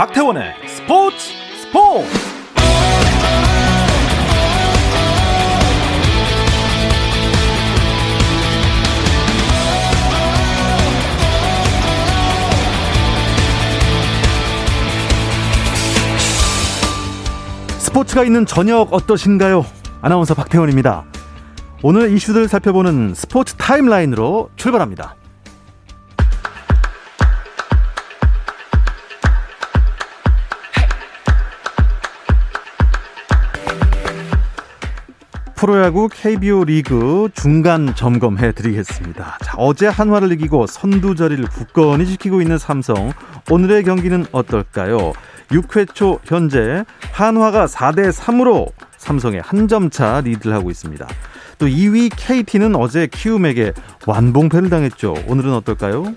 박태원의 스포츠 스포츠 스포츠가 있는 저녁 어떠신가요? 아나운서 박태원입니다. 오늘 이슈들 살펴보는 스포츠 타임라인으로 출발합니다. 프로야구 KBO 리그 중간 점검해 드리겠습니다. 자, 어제 한화를 이기고 선두 자리를 굳건히 지키고 있는 삼성. 오늘의 경기는 어떨까요? 6회 초 현재 한화가 4대 3으로 삼성의 한 점 차 리드를 하고 있습니다. 또 2위 KT는 어제 키움에게 완봉패를 당했죠. 오늘은 어떨까요?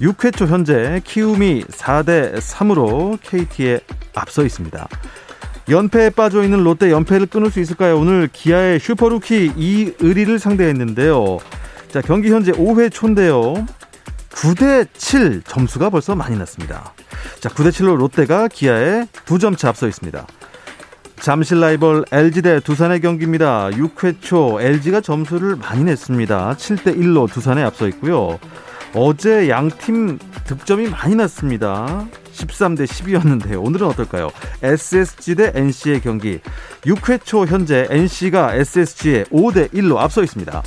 6회 초 현재 키움이 4대 3으로 KT에 앞서 있습니다. 연패에 빠져 있는 롯데 연패를 끊을 수 있을까요? 오늘 기아의 슈퍼루키 이의리를 상대했는데요. 자, 경기 현재 5회 초인데요. 9대 7 점수가 벌써 많이 났습니다. 자, 9대 7로 롯데가 기아에 두점차 앞서 있습니다. 잠실 라이벌 LG 대 두산의 경기입니다. 6회 초 LG가 점수를 많이 냈습니다. 7대 1로 두산에 앞서 있고요. 어제 양 팀 득점이 많이 났습니다. 13대 10이었는데요. 오늘은 어떨까요? SSG 대 NC의 경기. 6회 초 현재 NC가 SSG에 5대 1로 앞서 있습니다.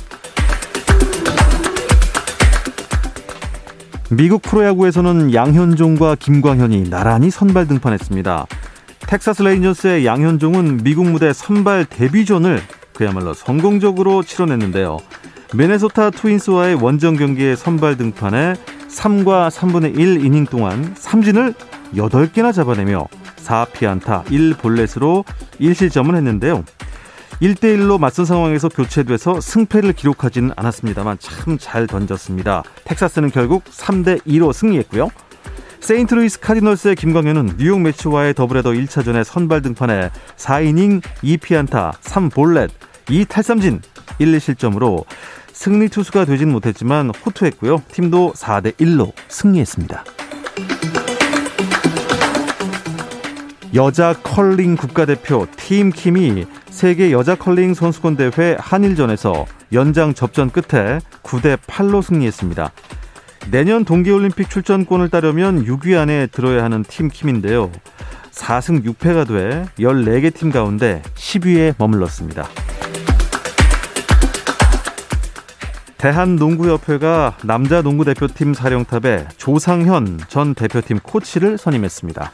미국 프로야구에서는 양현종과 김광현이 나란히 선발 등판했습니다. 텍사스 레인저스의 양현종은 미국 무대 선발 데뷔전을 그야말로 성공적으로 치러냈는데요. 미네소타 트윈스와의 원정 경기에 선발 등판해 3과 3분의 1 이닝 동안 삼진을 8개나 잡아내며 4피안타 1볼넷으로 1실점을 했는데요. 1대1로 맞선 상황에서 교체돼서 승패를 기록하지는 않았습니다만 참 잘 던졌습니다. 텍사스는 결국 3대2로 승리했고요. 세인트루이스 카디널스의 김광현은 뉴욕 메츠와의 더블헤더 1차전에 선발 등판해 4이닝 2피안타 3볼넷 2탈삼진 1, 2실점으로 승리 투수가 되진 못했지만 호투했고요. 팀도 4대 1로 승리했습니다. 여자 컬링 국가대표 팀 킴이 세계 여자 컬링 선수권 대회 한일전에서 연장 접전 끝에 9대 8로 승리했습니다. 내년 동계올림픽 출전권을 따려면 6위 안에 들어야 하는 팀 킴인데요. 4승 6패가 돼 14개 팀 가운데 10위에 머물렀습니다. 대한농구협회가 남자 농구 대표팀 사령탑에 조상현 전 대표팀 코치를 선임했습니다.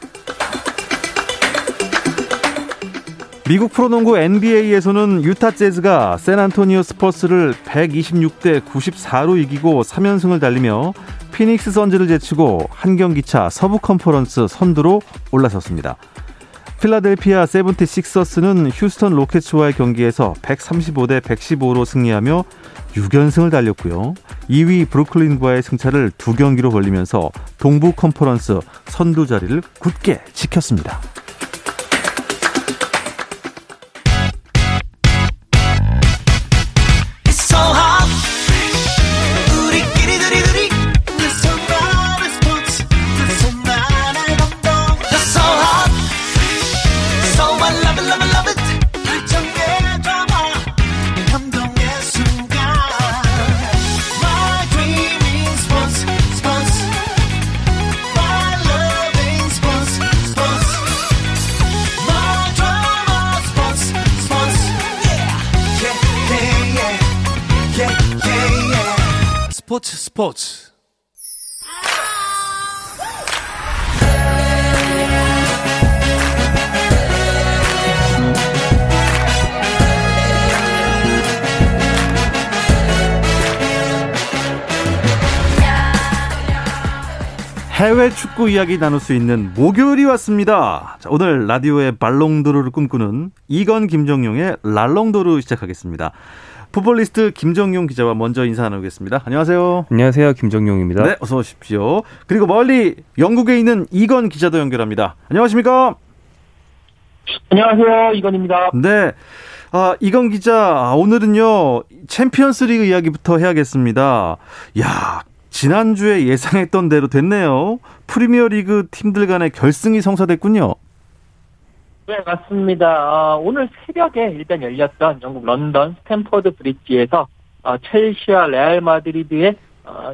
미국 프로농구 NBA에서는 유타 재즈가 샌안토니오 스퍼스를 126대 94로 이기고 3연승을 달리며 피닉스 선즈를 제치고 한 경기 차 서부 컨퍼런스 선두로 올라섰습니다. 필라델피아 세븐티식서스는 휴스턴 로켓츠와의 경기에서 135대 115로 승리하며 6연승을 달렸고요. 2위 브루클린과의 승차를 두 경기로 벌리면서 동부 컨퍼런스 선두 자리를 굳게 지켰습니다. 해외 축구 이야기 나눌 수 있는 목요일이 왔습니다. 자, 오늘 라디오의 발롱도르를 꿈꾸는 이건 김정용의 랄롱도르 시작하겠습니다. 풋볼리스트 김정용 기자와 먼저 인사 나누겠습니다. 안녕하세요. 안녕하세요. 김정용입니다. 네, 어서 오십시오. 그리고 멀리 영국에 있는 이건 기자도 연결합니다. 안녕하십니까? 안녕하세요. 이건입니다. 네. 아, 이건 기자, 오늘은요, 챔피언스 리그 이야기부터 해야겠습니다. 야, 지난주에 예상했던 대로 됐네요. 프리미어 리그 팀들 간의 결승이 성사됐군요. 네, 맞습니다. 어, 오늘 새벽에 일단 열렸던 영국 런던 스탠퍼드 브릿지에서 어, 첼시와 레알 마드리드의 어,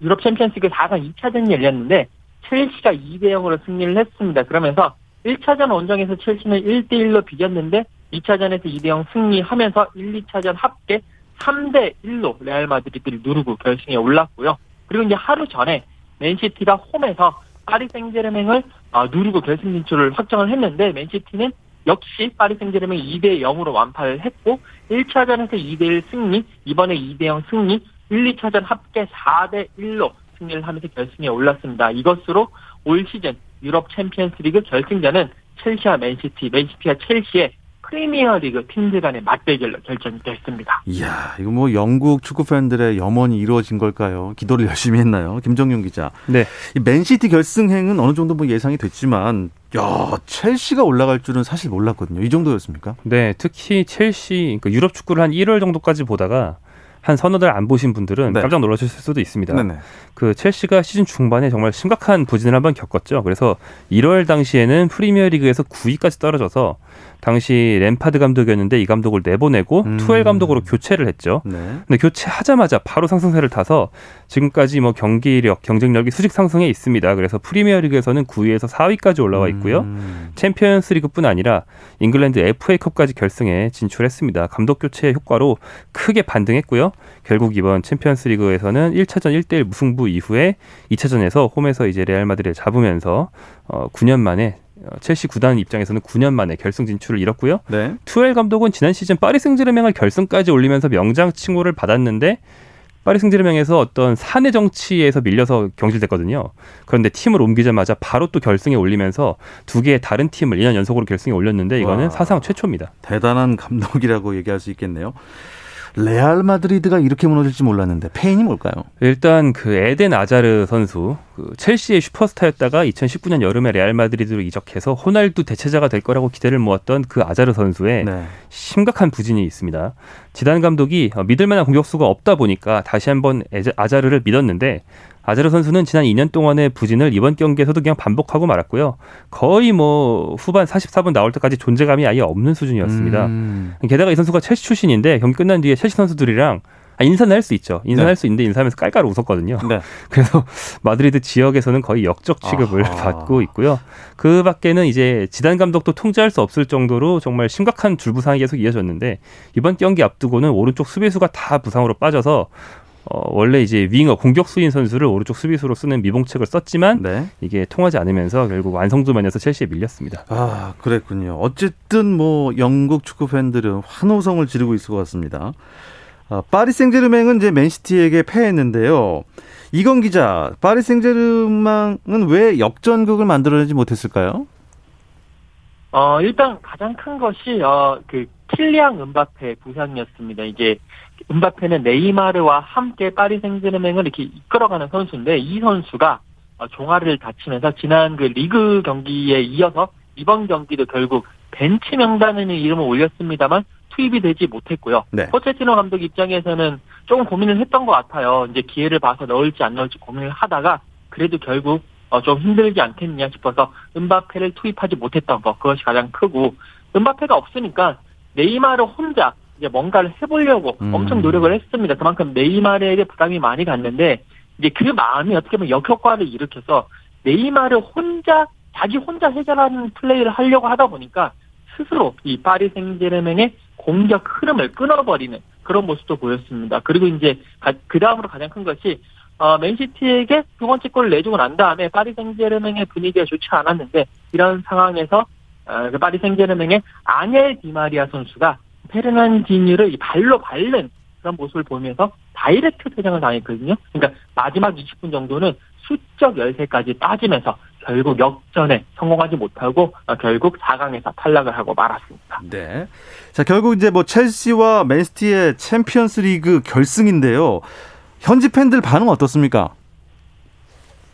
유럽 챔피언스리그 4강 2차전이 열렸는데 첼시가 2대 0으로 승리를 했습니다. 그러면서 1차전 원정에서 첼시는 1대 1로 비겼는데 2차전에서 2대 0 승리하면서 1, 2차전 합계 3대 1로 레알 마드리드를 누르고 결승에 올랐고요. 그리고 이제 하루 전에 맨시티가 홈에서 파리 생제르맹을 어, 누르고 결승 진출을 확정을 했는데 맨시티는 역시 파리 생제르맹 2대 0으로 완파를 했고 1차전에서 2대 1 승리, 이번에 2대 0 승리, 1, 2차전 합계 4대 1로 승리를 하면서 결승에 올랐습니다. 이것으로 올 시즌 유럽 챔피언스리그 결승전은 첼시와 맨시티, 맨시티와 첼시의 프리미어 리그 팀들 간의 맞대결로 결정이 됐습니다. 이야, 이거 뭐 영국 축구 팬들의 염원이 이루어진 걸까요? 기도를 열심히 했나요? 김정용 기자. 네. 이 맨시티 결승행은 어느 정도 뭐 예상이 됐지만, 야, 첼시가 올라갈 줄은 사실 몰랐거든요. 이 정도였습니까? 네, 특히 첼시, 그러니까 유럽 축구를 한 1월 정도까지 보다가 한 서너 달 안 보신 분들은 네. 깜짝 놀라실 수도 있습니다. 네네. 그 첼시가 시즌 중반에 정말 심각한 부진을 한번 겪었죠. 그래서 1월 당시에는 프리미어리그에서 9위까지 떨어져서 당시 램파드 감독이었는데 이 감독을 내보내고 음. 투엘 감독으로 교체를 했죠. 네. 근데 교체하자마자 바로 상승세를 타서 지금까지 뭐 경기력, 경쟁력이 수직 상승해 있습니다. 그래서 프리미어리그에서는 9위에서 4위까지 올라와 있고요. 음. 챔피언스리그뿐 아니라 잉글랜드 FA컵까지 결승에 진출했습니다. 감독 교체의 효과로 크게 반등했고요. 결국 이번 챔피언스리그에서는 1차전 1대1 무승부 이후에 2차전에서 홈에서 이제 레알 마드리를 잡으면서 어 9년 만에 어, 첼시 구단 입장에서는 9년 만에 결승 진출을 이뤘고요. 네. 투엘 감독은 지난 시즌 파리 생제르맹을 결승까지 올리면서 명장 칭호를 받았는데 파리 생제르맹에서 어떤 사내 정치에서 밀려서 경질됐거든요. 그런데 팀을 옮기자마자 바로 또 결승에 올리면서 두 개의 다른 팀을 2년 연속으로 결승에 올렸는데 이거는 와. 사상 최초입니다. 대단한 감독이라고 얘기할 수 있겠네요. 레알 마드리드가 이렇게 무너질지 몰랐는데 패인이 뭘까요? 일단 그 에덴 아자르 선수 그 첼시의 슈퍼스타였다가 2019년 여름에 레알 마드리드로 이적해서 호날두 대체자가 될 거라고 기대를 모았던 그 아자르 선수의 네. 심각한 부진이 있습니다. 지단 감독이 어, 믿을 만한 공격수가 없다 보니까 다시 한번 아자르를 믿었는데 아자르 선수는 지난 2년 동안의 부진을 이번 경기에서도 그냥 반복하고 말았고요. 거의 뭐 후반 44분 나올 때까지 존재감이 아예 없는 수준이었습니다. 음. 게다가 이 선수가 첼시 출신인데 경기 끝난 뒤에 첼시 선수들이랑 아, 인사는 할 수 있죠. 인사는 네. 할수 있는데 인사하면서 깔깔 웃었거든요. 네. 그래서 마드리드 지역에서는 거의 역적 취급을 아하. 받고 있고요. 그 밖에는 이제 지단 감독도 통제할 수 없을 정도로 정말 심각한 줄부상이 계속 이어졌는데 이번 경기 앞두고는 오른쪽 수비수가 다 부상으로 빠져서 어, 원래 이제 윙어 공격수인 선수를 오른쪽 수비수로 쓰는 미봉책을 썼지만 네. 이게 통하지 않으면서 결국 완성도 면에서 첼시에 밀렸습니다. 아, 그랬군요. 어쨌든 뭐 영국 축구 팬들은 환호성을 지르고 있을 것 같습니다. 아, 파리 생제르맹은 이제 맨시티에게 패했는데요. 이건 기자, 파리 생제르맹은 왜 역전극을 만들어내지 못했을까요? 어, 일단 가장 큰 것이, 어, 그, 킬리앙 은바페 부상이었습니다. 이게, 은바페는 네이마르와 함께 파리 생제르맹을 이렇게 이끌어가는 선수인데, 이 선수가 어, 종아리를 다치면서 지난 그 리그 경기에 이어서 이번 경기도 결국 벤치 명단에는 이름을 올렸습니다만 투입이 되지 못했고요. 네. 포체티노 감독 입장에서는 조금 고민을 했던 것 같아요. 이제 기회를 봐서 넣을지 안 넣을지 고민을 하다가 그래도 결국 어, 좀 힘들지 않겠냐 싶어서 은바페를 투입하지 못했던 것 그것이 가장 크고 은바페가 없으니까 네이마르 혼자 이제 뭔가를 해보려고 음. 엄청 노력을 했습니다. 그만큼 네이마르에게 부담이 많이 갔는데 이제 그 마음이 어떻게 보면 역효과를 일으켜서 네이마르 혼자 자기 혼자 해결하는 플레이를 하려고 하다 보니까 스스로 이 파리 생제르맹의 공격 흐름을 끊어버리는 그런 모습도 보였습니다. 그리고 이제 그 다음으로 가장 큰 것이 어, 맨시티에게 두 번째 골을 내주고 난 다음에 파리 생제르맹의 분위기가 좋지 않았는데 이런 상황에서 어, 그 파리 생제르맹의 앙헬 디마리아 선수가 페르난지뉴를 이 발로 밟는 그런 모습을 보면서 다이렉트 퇴장을 당했거든요. 그러니까 마지막 20분 정도는 수적 열세까지 빠지면서 결국 역전에 성공하지 못하고 어, 결국 4강에서 탈락을 하고 말았습니다. 네. 자, 결국 이제 뭐 첼시와 맨시티의 챔피언스 리그 결승인데요. 현지 팬들 반응 어떻습니까?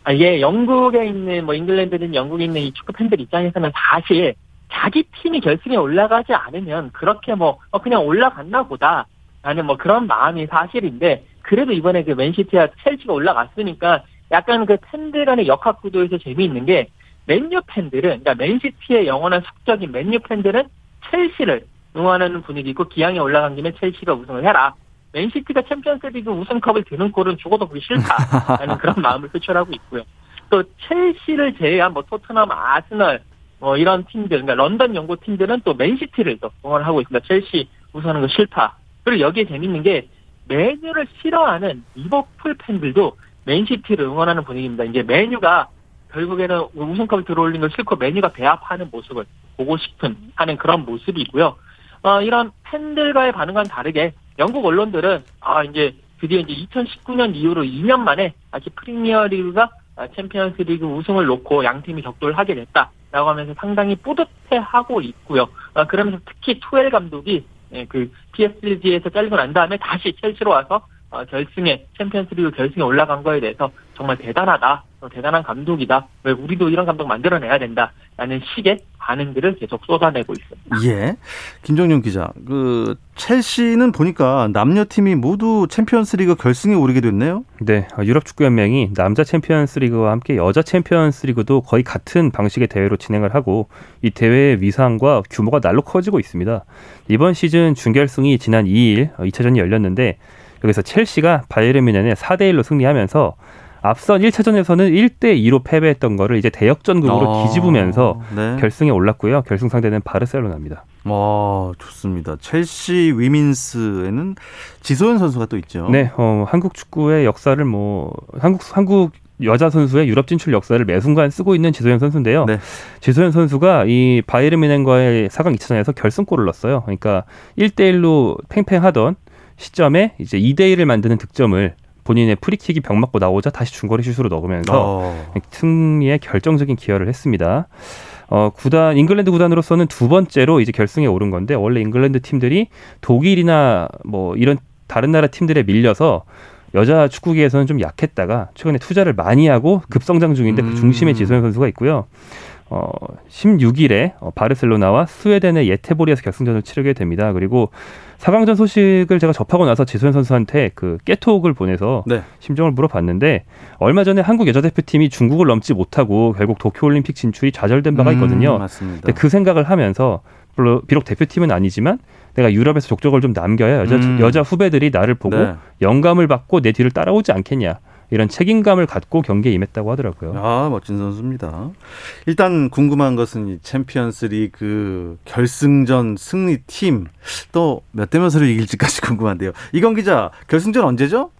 아, 이게 영국에 있는 뭐 잉글랜드든 영국에 있는 이 축구 팬들 입장에서는 사실 자기 팀이 결승에 올라가지 않으면 그렇게 뭐 어, 그냥 올라갔나 보다 라는 뭐 그런 마음이 사실인데 그래도 이번에 그 맨시티와 첼시가 올라갔으니까 약간 그 팬들 간의 역학 구도에서 재미있는 게 맨유 팬들은 그러니까 맨시티의 영원한 숙적인 맨유 팬들은 첼시를 응원하는 분위기고 기왕에 올라간 김에 첼시가 우승을 해라. 맨시티가 챔피언스리그 우승컵을 드는 꼴은 죽어도 보기 싫다라는 그런 마음을 표출하고 있고요. 또 첼시를 제외한 뭐 토트넘, 아스널 뭐 이런 팀들, 그러니까 런던 연고 팀들은 또 맨시티를 또 응원하고 있습니다. 첼시 우승하는 거 싫다. 그리고 여기에 재밌는 게 메뉴를 싫어하는 리버풀 팬들도 맨시티를 응원하는 분위기입니다. 이제 메뉴가 결국에는 우승컵을 들어올린 걸 싫고 메뉴가 배합하는 모습을 보고 싶은 하는 그런 모습이고요. 어, 이런 팬들과의 반응과는 다르게 영국 언론들은 아 이제 드디어 이제 2019년 이후로 2년 만에 다시 프리미어리그가 챔피언스리그 우승을 놓고 양 팀이 격돌을 하게 됐다라고 하면서 상당히 뿌듯해하고 있고요. 어, 그러면서 특히 투엘 감독이 예, 그 PSG에서 잘리고 난 다음에 다시 첼시로 와서 어, 결승에 챔피언스리그 결승에 올라간 거에 대해서 정말 대단하다, 어, 대단한 감독이다. 왜 우리도 이런 감독 만들어내야 된다라는 식의 반응들을 계속 쏟아내고 있습니다. 예, 김정용 기자, 그 첼시는 보니까 남녀 팀이 모두 챔피언스리그 결승에 오르게 됐네요. 네, 어, 유럽 축구 연맹이 남자 챔피언스리그와 함께 여자 챔피언스리그도 거의 같은 방식의 대회로 진행을 하고 이 대회의 위상과 규모가 날로 커지고 있습니다. 이번 시즌 준결승이 지난 2일 2차전이 열렸는데 여기서 첼시가 바이에른 뮌헨에 4대 1로 승리하면서 앞선 1차전에서는 1대 2로 패배했던 거를 이제 대역전극으로 어, 뒤집으면서 네. 결승에 올랐고요. 결승 상대는 바르셀로나입니다. 와, 좋습니다. 첼시 위민스에는 지소연 선수가 또 있죠. 네, 어, 한국 축구의 역사를 뭐 한국 한국 여자 선수의 유럽 진출 역사를 매 순간 쓰고 있는 지소연 선수인데요. 네. 지소연 선수가 이 바이에른 뮌헨과의 4강 2차전에서 결승골을 넣었어요. 그러니까 1대 1로 팽팽하던 시점에 이제 2대 1을 만드는 득점을 본인의 프리킥이 벽 맞고 나오자 다시 중거리 슛으로 넣으면서 어. 승리에 결정적인 기여를 했습니다. 어, 구단 잉글랜드 구단으로서는 두 번째로 이제 결승에 오른 건데 원래 잉글랜드 팀들이 독일이나 뭐 이런 다른 나라 팀들에 밀려서 여자 축구계에서는 좀 약했다가 최근에 투자를 많이 하고 급성장 중인데 음. 그 중심에 지소연 선수가 있고요. 어, 16일에 어, 바르셀로나와 스웨덴의 예테보리에서 결승전을 치르게 됩니다. 그리고 4강전 소식을 제가 접하고 나서 지소연 선수한테 그 깨톡을 보내서 네. 심정을 물어봤는데 얼마 전에 한국 여자 대표팀이 중국을 넘지 못하고 결국 도쿄올림픽 진출이 좌절된 바가 있거든요. 음, 맞습니다. 근데 그 생각을 하면서 물론 비록 대표팀은 아니지만 내가 유럽에서 족적을 좀 남겨야 여자 음. 여자 후배들이 나를 보고 네. 영감을 받고 내 뒤를 따라오지 않겠냐 이런 책임감을 갖고 경기에 임했다고 하더라고요. 아, 멋진 선수입니다. 일단 궁금한 것은 이 챔피언스 리그 결승전 승리 팀 또 몇 대 몇으로 이길지까지 궁금한데요. 이건 기자, 결승전 언제죠?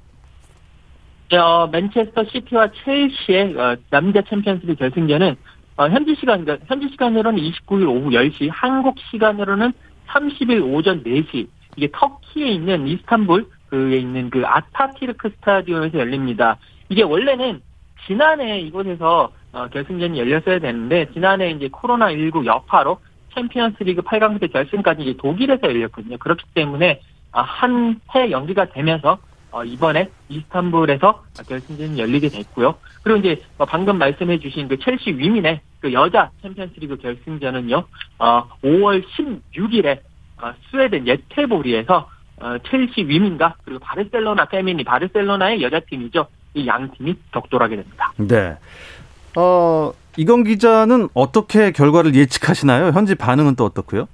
어, 맨체스터 시티와 첼시의 어, 남자 챔피언스리그 결승전은 어, 현지 시간 그러니까 현지 시간으로는 29일 오후 10시, 한국 시간으로는 30일 오전 4시. 이게 터키에 있는 이스탄불 그에 있는 그 아타티르크 스타디움에서 열립니다. 이게 원래는 지난해 이곳에서 어, 결승전이 열렸어야 되는데 지난해 이제 코로나 19 여파로 챔피언스리그 8강부터 결승까지 이제 독일에서 열렸거든요. 그렇기 때문에 아, 한해 연기가 되면서 어, 이번에 이스탄불에서 결승전이 열리게 됐고요. 그리고 이제 어, 방금 말씀해주신 그 첼시 위민의 그 여자 챔피언스리그 결승전은요, 어, 5월 16일에 어, 스웨덴 예테보리에서 어, 첼시 위민과 그리고 바르셀로나 페미니 바르셀로나의 여자팀이죠. 이 양 팀이 격돌하게 됩니다. 네. 어, 이건 기자는 어떻게 결과를 예측하시나요? 현지 반응은 또 어떻고요?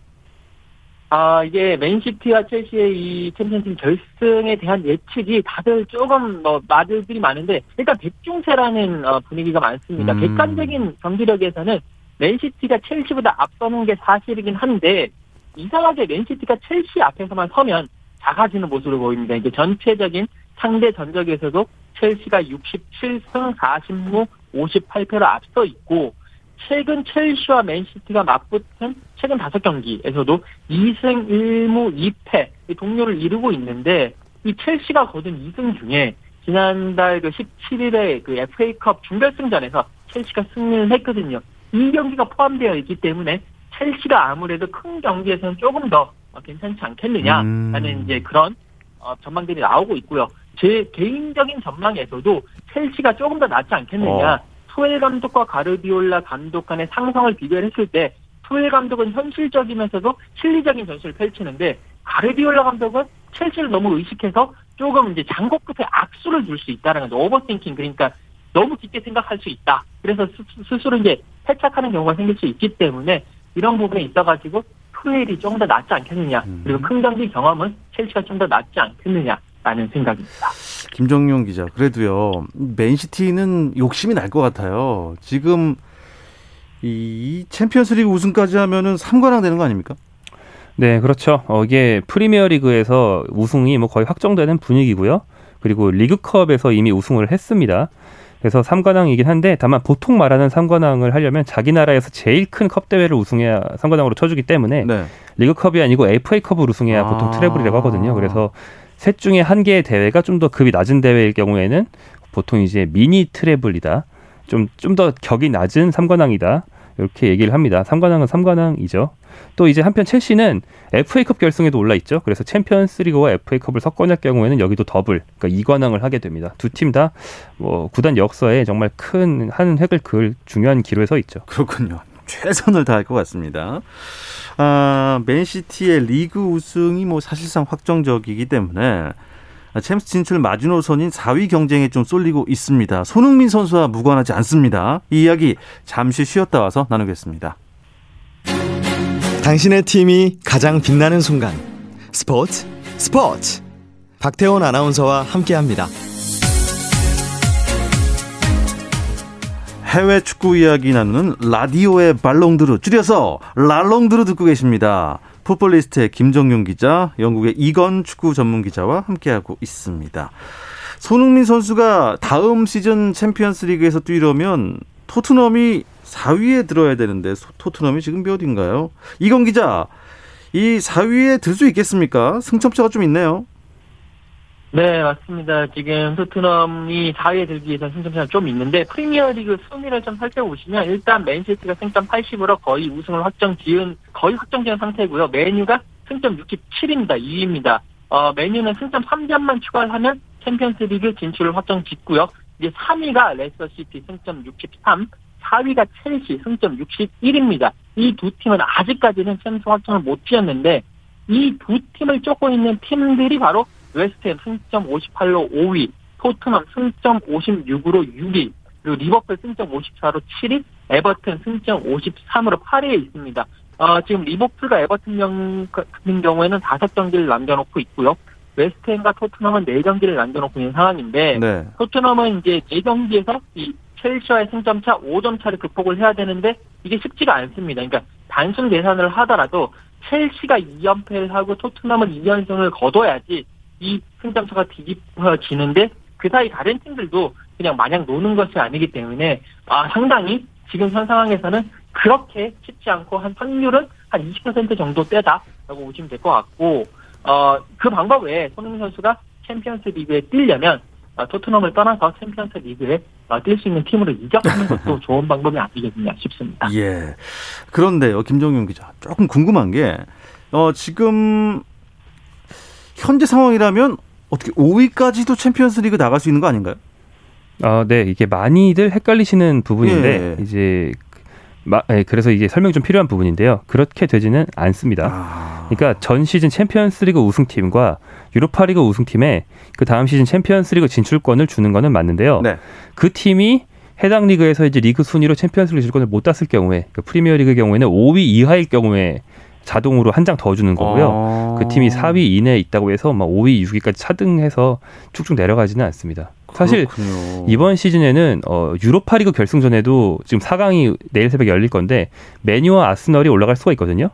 아, 이게 맨시티와 첼시의 이 챔피언스 결승에 대한 예측이 다들 조금 뭐 말들이 많은데 일단 백중세라는 어, 분위기가 많습니다. 음. 객관적인 경기력에서는 맨시티가 첼시보다 앞서는 게 사실이긴 한데 이상하게 맨시티가 첼시 앞에서만 서면 작아지는 모습으로 보입니다. 이제 전체적인 상대 전적에서도 첼시가 67승 40무 58패로 앞서 있고 최근 첼시와 맨시티가 맞붙은 최근 다섯 경기에서도 2승 1무 2패 동료를 이루고 있는데 이 첼시가 거둔 2승 중에 지난달 그 17일에 그 FA컵 준결승전에서 첼시가 승리를 했거든요. 이 경기가 포함되어 있기 때문에 첼시가 아무래도 큰 경기에서는 조금 더 괜찮지 않겠느냐라는 음. 이제 그런 어, 전망들이 나오고 있고요. 제 개인적인 전망에서도 첼시가 조금 더 낫지 않겠느냐. 어. 투엘 감독과 가르디올라 감독 간의 상성을 비교했을 때 투엘 감독은 현실적이면서도 실리적인 전술을 펼치는데 가르디올라 감독은 첼시를 너무 의식해서 조금 이제 장고 끝에 악수를 둘수 있다라는 거죠. 오버띵킹 그러니까 너무 깊게 생각할 수 있다. 그래서 스, 스스로 이제 패착하는 경우가 생길 수 있기 때문에 이런 부분에 있어가지고 투엘이 좀더 낫지 않겠느냐. 음. 그리고 큰 경기 경험은 첼시가 좀 더 낫지 않겠느냐라는 생각입니다. 김정용 기자, 그래도요, 맨시티는 욕심이 날 것 같아요. 지금 이 챔피언스 리그 우승까지 하면은 3관왕 되는 거 아닙니까? 네, 그렇죠. 어, 이게 프리미어 리그에서 우승이 뭐 거의 확정되는 분위기고요. 그리고 리그컵에서 이미 우승을 했습니다. 그래서 3관왕이긴 한데 다만 보통 말하는 3관왕을 하려면 자기 나라에서 제일 큰 컵 대회를 우승해야 3관왕으로 쳐주기 때문에 네. 리그컵이 아니고 FA컵을 우승해야 아. 보통 트래블이라고 하거든요. 그래서 셋 중에 한 개의 대회가 좀 더 급이 낮은 대회일 경우에는 보통 이제 미니 트래블이다. 좀 좀 더 격이 낮은 3관왕이다. 이렇게 얘기를 합니다. 3관왕은 3관왕이죠. 또 이제 한편 첼시는 FA컵 결승에도 올라 있죠. 그래서 챔피언스리그와 FA컵을 석권할 경우에는 여기도 더블, 그러니까 2관왕을 하게 됩니다. 두 팀 다 뭐 구단 역사에 정말 큰 한 획을 그을 중요한 기로에 서 있죠. 그렇군요. 최선을 다할 것 같습니다. 아, 맨시티의 리그 우승이 뭐 사실상 확정적이기 때문에 챔스 진출 마지노선인 4위 경쟁에 좀 쏠리고 있습니다. 손흥민 선수와 무관하지 않습니다. 이 이야기 잠시 쉬었다 와서 나누겠습니다. 당신의 팀이 가장 빛나는 순간 스포츠 스포츠 박태원 아나운서와 함께합니다. 해외 축구 이야기 나누는 라디오의 발롱도르 줄여서 랄롱도르 듣고 계십니다. 풋볼리스트의 김정용 기자, 영국의 이건 축구 전문 기자와 함께하고 있습니다. 손흥민 선수가 다음 시즌 챔피언스 리그에서 뛰려면 토트넘이 4위에 들어야 되는데 토트넘이 지금 몇 위인가요? 이건 기자, 이 4위에 들 수 있겠습니까? 승점차가 좀 있네요. 네, 맞습니다. 지금 토트넘이 4위에 들기 위해서 승점차가 좀 있는데 프리미어리그 순위를 좀 살펴보시면 일단 맨시티가 승점 80으로 거의 우승을 확정 지은 거의 확정 지은 상태고요. 메뉴가 승점 67입니다. 2위입니다. 어, 메뉴는 승점 3점만 추가를 하면 챔피언스리그 진출을 확정 짓고요. 이제 3위가 레스터시티 승점 63, 4위가 첼시 승점 61입니다. 이 두 팀은 아직까지는 챔스 확정을 못 지었는데 이 두 팀을 쫓고 있는 팀들이 바로 웨스트햄 승점 58로 5위, 토트넘 승점 56으로 6위, 그리고 리버풀 승점 54로 7위, 에버튼 승점 53으로 8위에 있습니다. 어, 지금 리버풀과 에버튼 경, 같은 경우에는 5경기를 남겨놓고 있고요. 웨스트햄과 토트넘은 4경기를 남겨놓고 있는 상황인데 네. 토트넘은 이제 4경기에서 이 첼시와의 승점 차 5점 차를 극복을 해야 되는데 이게 쉽지가 않습니다. 그러니까 단순 계산을 하더라도 첼시가 2연패를 하고 토트넘은 2연승을 거둬야지 이 승점 차가 뒤집어지는데 그 사이 다른 팀들도 그냥 마냥 노는 것이 아니기 때문에 아 상당히 지금 현 상황에서는 그렇게 쉽지 않고 한 확률은 한 20% 정도 때다라고 보시면 될 것 같고 어 그 방법 외에 손흥민 선수가 챔피언스 리그에 뛰려면 어, 토트넘을 떠나서 챔피언스 리그에 어, 뛸수 있는 팀으로 이적하는 것도 좋은 방법이 아니겠느냐 싶습니다. 예. 그런데요, 김정용 기자. 조금 궁금한 게, 어, 지금, 현재 상황이라면 어떻게 5위까지도 챔피언스 리그 나갈 수 있는 거 아닌가요? 아, 네. 이게 많이들 헷갈리시는 부분인데 예. 이제 마, 예, 그래서 이게 설명 좀 필요한 부분인데요. 그렇게 되지는 않습니다. 아. 그러니까 전 시즌 챔피언스리그 우승팀과 유로파리그 우승팀에 그 다음 시즌 챔피언스리그 진출권을 주는 거는 맞는데요. 네. 그 팀이 해당 리그에서 이제 리그 순위로 챔피언스리그 진출권을 못 땄을 경우에 그 프리미어리그 경우에는 5위 이하일 경우에 자동으로 한 장 더 주는 거고요. 어. 그 팀이 4위 이내에 있다고 해서 막 5위, 6위까지 차등해서 쭉쭉 내려가지는 않습니다. 사실 그렇군요. 이번 시즌에는 어, 유로파리그 결승전에도 지금 4강이 내일 새벽에 열릴 건데 메뉴와 아스널이 올라갈 수가 있거든요.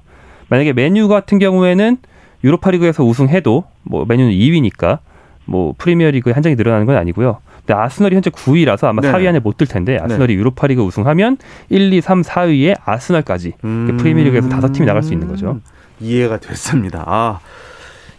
만약에 메뉴 같은 경우에는 유로파리그에서 우승해도 뭐 메뉴는 2위니까 뭐 프리미어리그에 한 장이 늘어나는 건 아니고요. 근데 아스널이 현재 9위라서 아마 네. 4위 안에 못 들 텐데 아스널이 유로파리그 우승하면 1, 2, 3, 4위에 아스널까지 음. 프리미어리그에서 다섯 팀이 나갈 수 있는 거죠. 이해가 됐습니다. 아.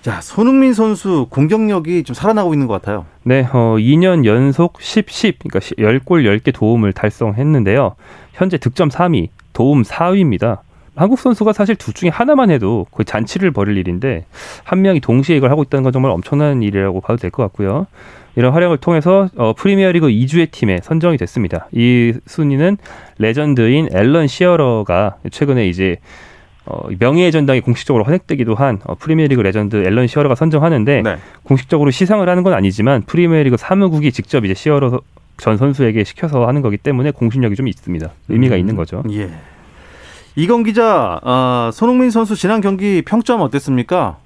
자, 손흥민 선수 공격력이 좀 살아나고 있는 것 같아요. 네, 어, 2년 연속 10, 10, 그러니까 10골 10개 도움을 달성했는데요. 현재 득점 3위, 도움 4위입니다. 한국 선수가 사실 둘 중에 하나만 해도 거의 잔치를 벌일 일인데 한 명이 동시에 이걸 하고 있다는 건 정말 엄청난 일이라고 봐도 될 것 같고요. 이런 활약을 통해서 어, 프리미어리그 이 주의 팀에 선정이 됐습니다. 이 순위는 레전드인 앨런 시어러가 최근에 이제 어, 명예의 전당에 공식적으로 헌액되기도 한 어, 프리미어리그 레전드 앨런 시어러가 선정하는데 네. 공식적으로 시상을 하는 건 아니지만 프리미어리그 사무국이 직접 이제 시어러 전 선수에게 시켜서 하는 거기 때문에 공신력이 좀 있습니다. 의미가 음. 있는 거죠. 예. 이건 기자, 아, 손흥민 선수 지난 경기 평점 어땠습니까?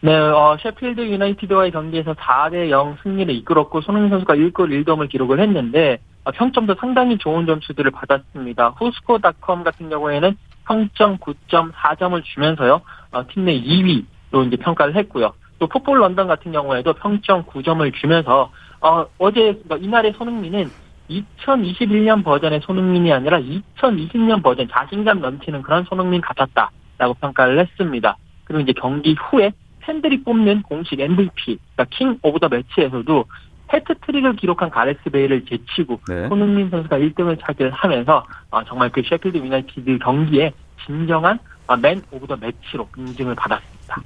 네, 어, 셰필드 유나이티드와의 경기에서 4대 0 승리를 이끌었고 손흥민 선수가 1골 1도움을 기록을 했는데 어, 평점도 상당히 좋은 점수들을 받았습니다. 후스코닷컴 같은 경우에는 평점 9.4점을 주면서요. 어, 팀 내 2위로 이제 평가를 했고요. 또 풋볼 런던 같은 경우에도 평점 9점을 주면서 어, 어제 그러니까 이날의 손흥민은 2021년 버전의 손흥민이 아니라 2020년 버전 자신감 넘치는 그런 손흥민 같았다라고 평가를 했습니다. 그리고 이제 경기 후에 팬들이 뽑는 공식 MVP, 그러니까 King of the Match에서도 해트트릭을 기록한 가레스 베일을 제치고 네. 손흥민 선수가 1등을 차지하면서 어, 정말 그 셰필드 유나이티드 경기에 진정한 어, Man of the Match로 인증을 받았습니다.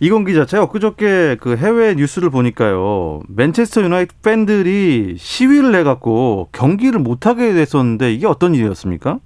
이건 기자, 제가 엊그저께 그 해외 뉴스를 보니까요. 맨체스터 유나이티드 팬들이 시위를 해갖고 경기를 못하게 됐었는데 이게 어떤 일이었습니까?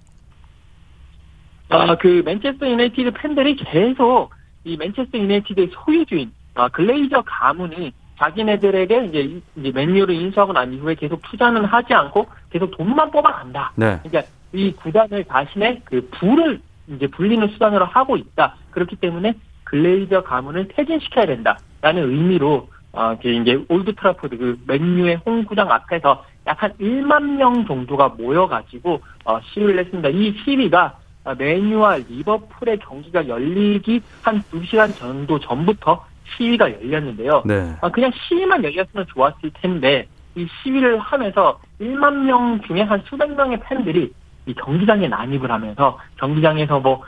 아, 그 맨체스터 유나이티드 팬들이 계속 이 맨체스터 유나이티드의 소유주인 아, 글레이저 가문이 자기네들에게 이제 이- 이제 맨유를 인수하고 난 이후에 계속 투자는 하지 않고 계속 돈만 뽑아간다. 네. 그러니까 이 구단을 자신의 그 부를 이제 불리는 수단으로 하고 있다. 그렇기 때문에 글레이저 가문을 퇴진시켜야 된다라는 의미로 어, 그 이제 올드 트라포드 그 맨유의 홈구장 앞에서 약 한 1만 명 정도가 모여가지고 어, 시위를 했습니다. 이 시위가 어, 맨유와 리버풀의 경기가 열리기 한 2시간 정도 전부터 시위가 열렸는데요. 네. 아, 그냥 시위만 열렸으면 좋았을 텐데 이 시위를 하면서 1만 명 중에 한 수백 명의 팬들이 이 경기장에 난입을 하면서 경기장에서 뭐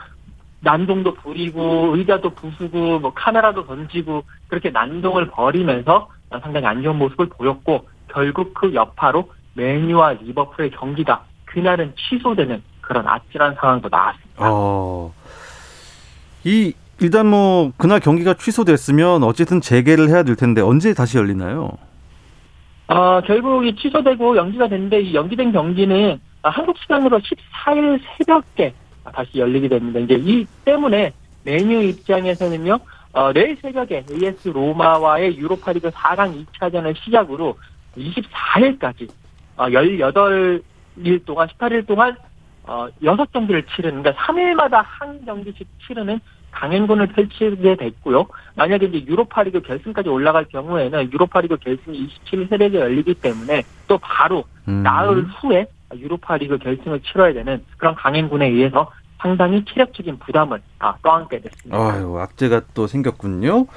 난동도 부리고 의자도 부수고 뭐 카메라도 던지고 그렇게 난동을 벌이면서 상당히 안 좋은 모습을 보였고 결국 그 여파로 맨유와 리버풀의 경기가 그날은 취소되는 그런 아찔한 상황도 나왔습니다. 어, 이, 일단 뭐, 그날 경기가 취소됐으면 어쨌든 재개를 해야 될 텐데 언제 다시 열리나요? 아, 결국 이 취소되고 연기가 됐는데 이 연기된 경기는 아, 한국 시간으로 14일 새벽에 다시 열리게 됩니다. 이제 이 때문에 메뉴 입장에서는요, 어, 내일 새벽에 AS 로마와의 유로파리그 4강 2차전을 시작으로 24일까지 어, 18일 동안 18일 동안 어, 6경기를 치르는 그러니까 3일마다 한 경기씩 치르는 강행군을 펼치게 됐고요. 만약에 이제 유로파리그 결승까지 올라갈 경우에는 유로파리그 결승이 27일 새벽에 열리기 때문에 또 바로 음. 나흘 후에 유로파 리그 결승을 치러야 되는 그런 강행군에 의해서 상당히 체력적인 부담을 아, 떠안게 됐습니다. 아유, 악재가 또 생겼군요.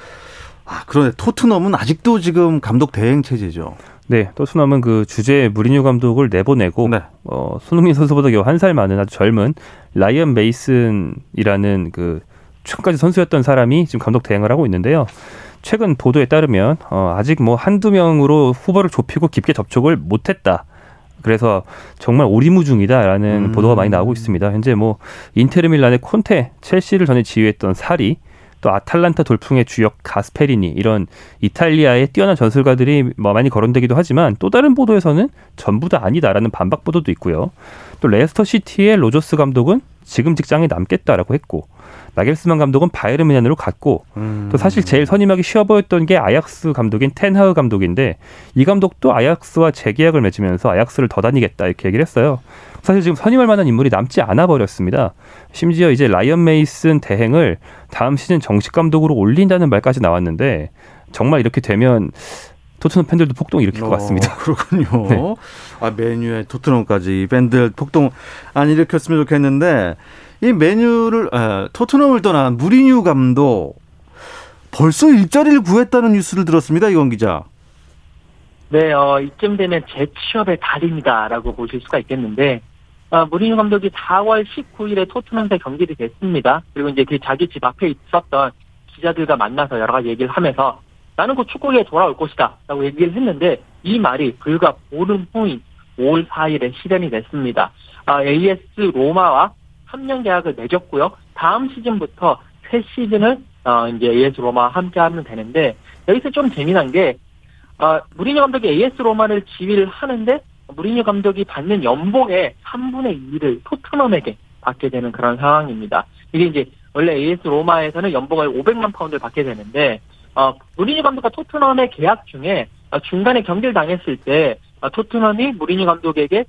아, 그런데 토트넘은 아직도 지금 감독 대행 체제죠. 네, 토트넘은 그 주제 무리뉴 감독을 내보내고 네. 어, 손흥민 선수보다 겨우 한 살 많은 아주 젊은 라이언 메이슨이라는 그 최근까지 선수였던 사람이 지금 감독 대행을 하고 있는데요. 최근 보도에 따르면 어, 아직 뭐 한두 명으로 후보를 좁히고 깊게 접촉을 못했다. 그래서 정말 오리무중이다라는 음. 보도가 많이 나오고 있습니다. 현재 뭐 인테르 밀란의 콘테, 첼시를 전에 지휘했던 사리, 또 아탈란타 돌풍의 주역 가스페리니 이런 이탈리아의 뛰어난 전술가들이 뭐 많이 거론되기도 하지만 또 다른 보도에서는 전부 다 아니다라는 반박 보도도 있고요. 또 레스터 시티의 로저스 감독은 지금 직장에 남겠다라고 했고 나겔스만 감독은 바이에른 뮌헨으로 갔고 음. 또 사실 제일 선임하기 쉬워 보였던 게 아약스 감독인 텐하흐 감독인데 이 감독도 아약스와 재계약을 맺으면서 아약스를 더 다니겠다 이렇게 얘기를 했어요. 사실 지금 선임할 만한 인물이 남지 않아 버렸습니다. 심지어 이제 라이언 메이슨 대행을 다음 시즌 정식 감독으로 올린다는 말까지 나왔는데 정말 이렇게 되면 토트넘 팬들도 폭동 일으킬 것 같습니다. 어, 그렇군요. 네. 아, 메뉴에 토트넘까지 밴드 폭동 안 일으켰으면 좋겠는데 이 메뉴를 아, 토트넘을 떠난 무리뉴 감독 벌써 일자리를 구했다는 뉴스를 들었습니다. 이건 기자. 네, 어, 이쯤 되면 재취업의 달입니다라고 보실 수가 있겠는데, 어, 무리뉴 감독이 4월 19일에 토트넘에 경기를 됐습니다. 그리고 이제 그 자기 집 앞에 있었던 기자들과 만나서 여러 가지 얘기를 하면서 나는 곧 축구에 돌아올 것이다 라고 얘기를 했는데 이 말이 불과 보름 후인 5월 4일에 실현이 됐습니다. 아, AS 로마와 3년 계약을 맺었고요. 다음 시즌부터 새 시즌을 어, 이제 AS 로마와 함께 하면 되는데 여기서 좀 재미난 게 어, 무리뉴 감독이 AS 로마를 지휘를 하는데 무리뉴 감독이 받는 연봉의 3분의 2를 토트넘에게 받게 되는 그런 상황입니다. 이게 이제 원래 AS 로마에서는 연봉을 500만 파운드를 받게 되는데 어, 무리뉴 감독과 토트넘의 계약 중에 어, 중간에 경기를 당했을 때 어, 토트넘이 무리뉴 감독에게 어,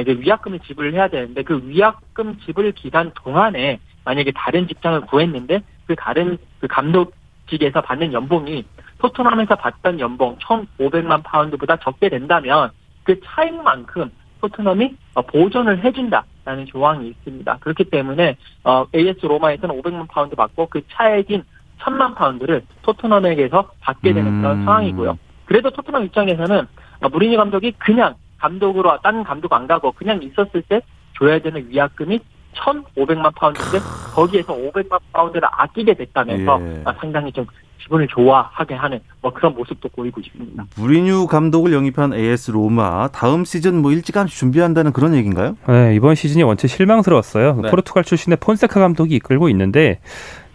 이제 위약금을 지불을 해야 되는데 그 위약금 지불 기간 동안에 만약에 다른 직장을 구했는데 그 다른 그 감독직에서 받는 연봉이 토트넘에서 받던 연봉 1,500만 파운드보다 적게 된다면 그 차익만큼 토트넘이 어, 보존을 해준다라는 조항이 있습니다. 그렇기 때문에 어, AS 로마에서는 500만 파운드 받고 그 차액인 1000만 파운드를 토트넘에게서 받게 되는 그런 음. 상황이고요. 그래도 토트넘 입장에서는 어, 무리뉴 감독이 그냥 감독으로 딴 감독 안 가고 그냥 있었을 때 줘야 되는 위약금이 1,500만 파운드인데 거기에서 500만 파운드를 아끼게 됐다면서 예. 아, 상당히 좀 기분을 좋아하게 하는 뭐 그런 모습도 보이고 있습니다. 무리뉴 감독을 영입한 AS 로마 다음 시즌 뭐 일찌감치 준비한다는 그런 얘기인가요? 네, 이번 시즌이 원체 실망스러웠어요. 네. 포르투갈 출신의 폰세카 감독이 이끌고 있는데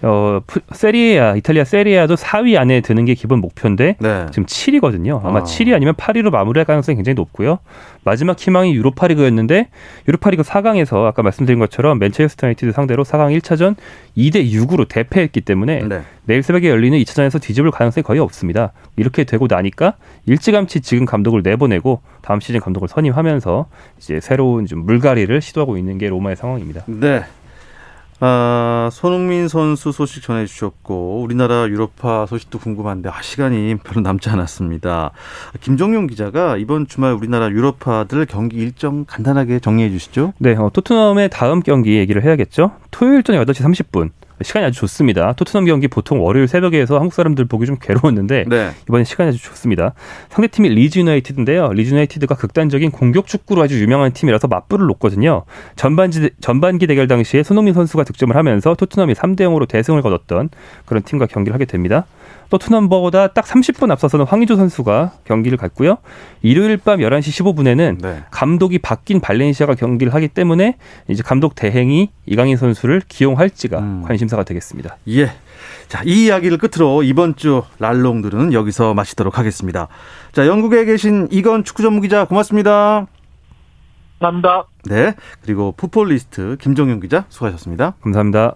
어, 푸- 세리에아, 이탈리아 세리아도 4위 안에 드는 게 기본 목표인데 네. 지금 7위거든요. 아마 아. 7위 아니면 8위로 마무리할 가능성이 굉장히 높고요. 마지막 희망이 유로파리그였는데 유로파리그 4강에서 아까 말씀드린 것처럼 맨체스터 유나이티드 상대로 4강 1차전 2대 6으로 대패했기 때문에 네. 내일 새벽에 열리는 2차전에서 뒤집을 가능성이 거의 없습니다. 이렇게 되고 나니까 일찌감치 지금 감독을 내보내고 다음 시즌 감독을 선임하면서 이제 새로운 좀 물갈이를 시도하고 있는 게 로마의 상황입니다. 네. 아, 손흥민 선수 소식 전해주셨고 우리나라 유럽파 소식도 궁금한데 아, 시간이 별로 남지 않았습니다. 김종용 기자가 이번 주말 우리나라 유럽파들 경기 일정 간단하게 정리해 주시죠. 네, 어, 토트넘의 다음 경기 얘기를 해야겠죠. 토요일 저녁 8시 30분. 시간이 아주 좋습니다. 토트넘 경기 보통 월요일 새벽에 해서 한국 사람들 보기 좀 괴로웠는데 네. 이번에 시간이 아주 좋습니다. 상대팀이 리즈 유나이티드인데요. 리즈 유나이티드가 극단적인 공격 축구로 아주 유명한 팀이라서 맞불을 놓거든요. 전반기, 전반기 대결 당시에 손흥민 선수가 득점을 하면서 토트넘이 3대 0으로 대승을 거뒀던 그런 팀과 경기를 하게 됩니다. 토트넘보다 딱 30분 앞서서는 황의조 선수가 경기를 갖고요. 일요일 밤 11시 15분에는 네. 감독이 바뀐 발렌시아가 경기를 하기 때문에 이제 감독 대행이 이강인 선수를 기용할지가 음. 관심사가 되겠습니다. 예. 자, 이 이야기를 끝으로 이번 주 랄롱들은 여기서 마치도록 하겠습니다. 자, 영국에 계신 이건 축구 전문 기자 고맙습니다. 감사합니다. 네. 그리고 풋볼리스트 김정용 기자 수고하셨습니다. 감사합니다.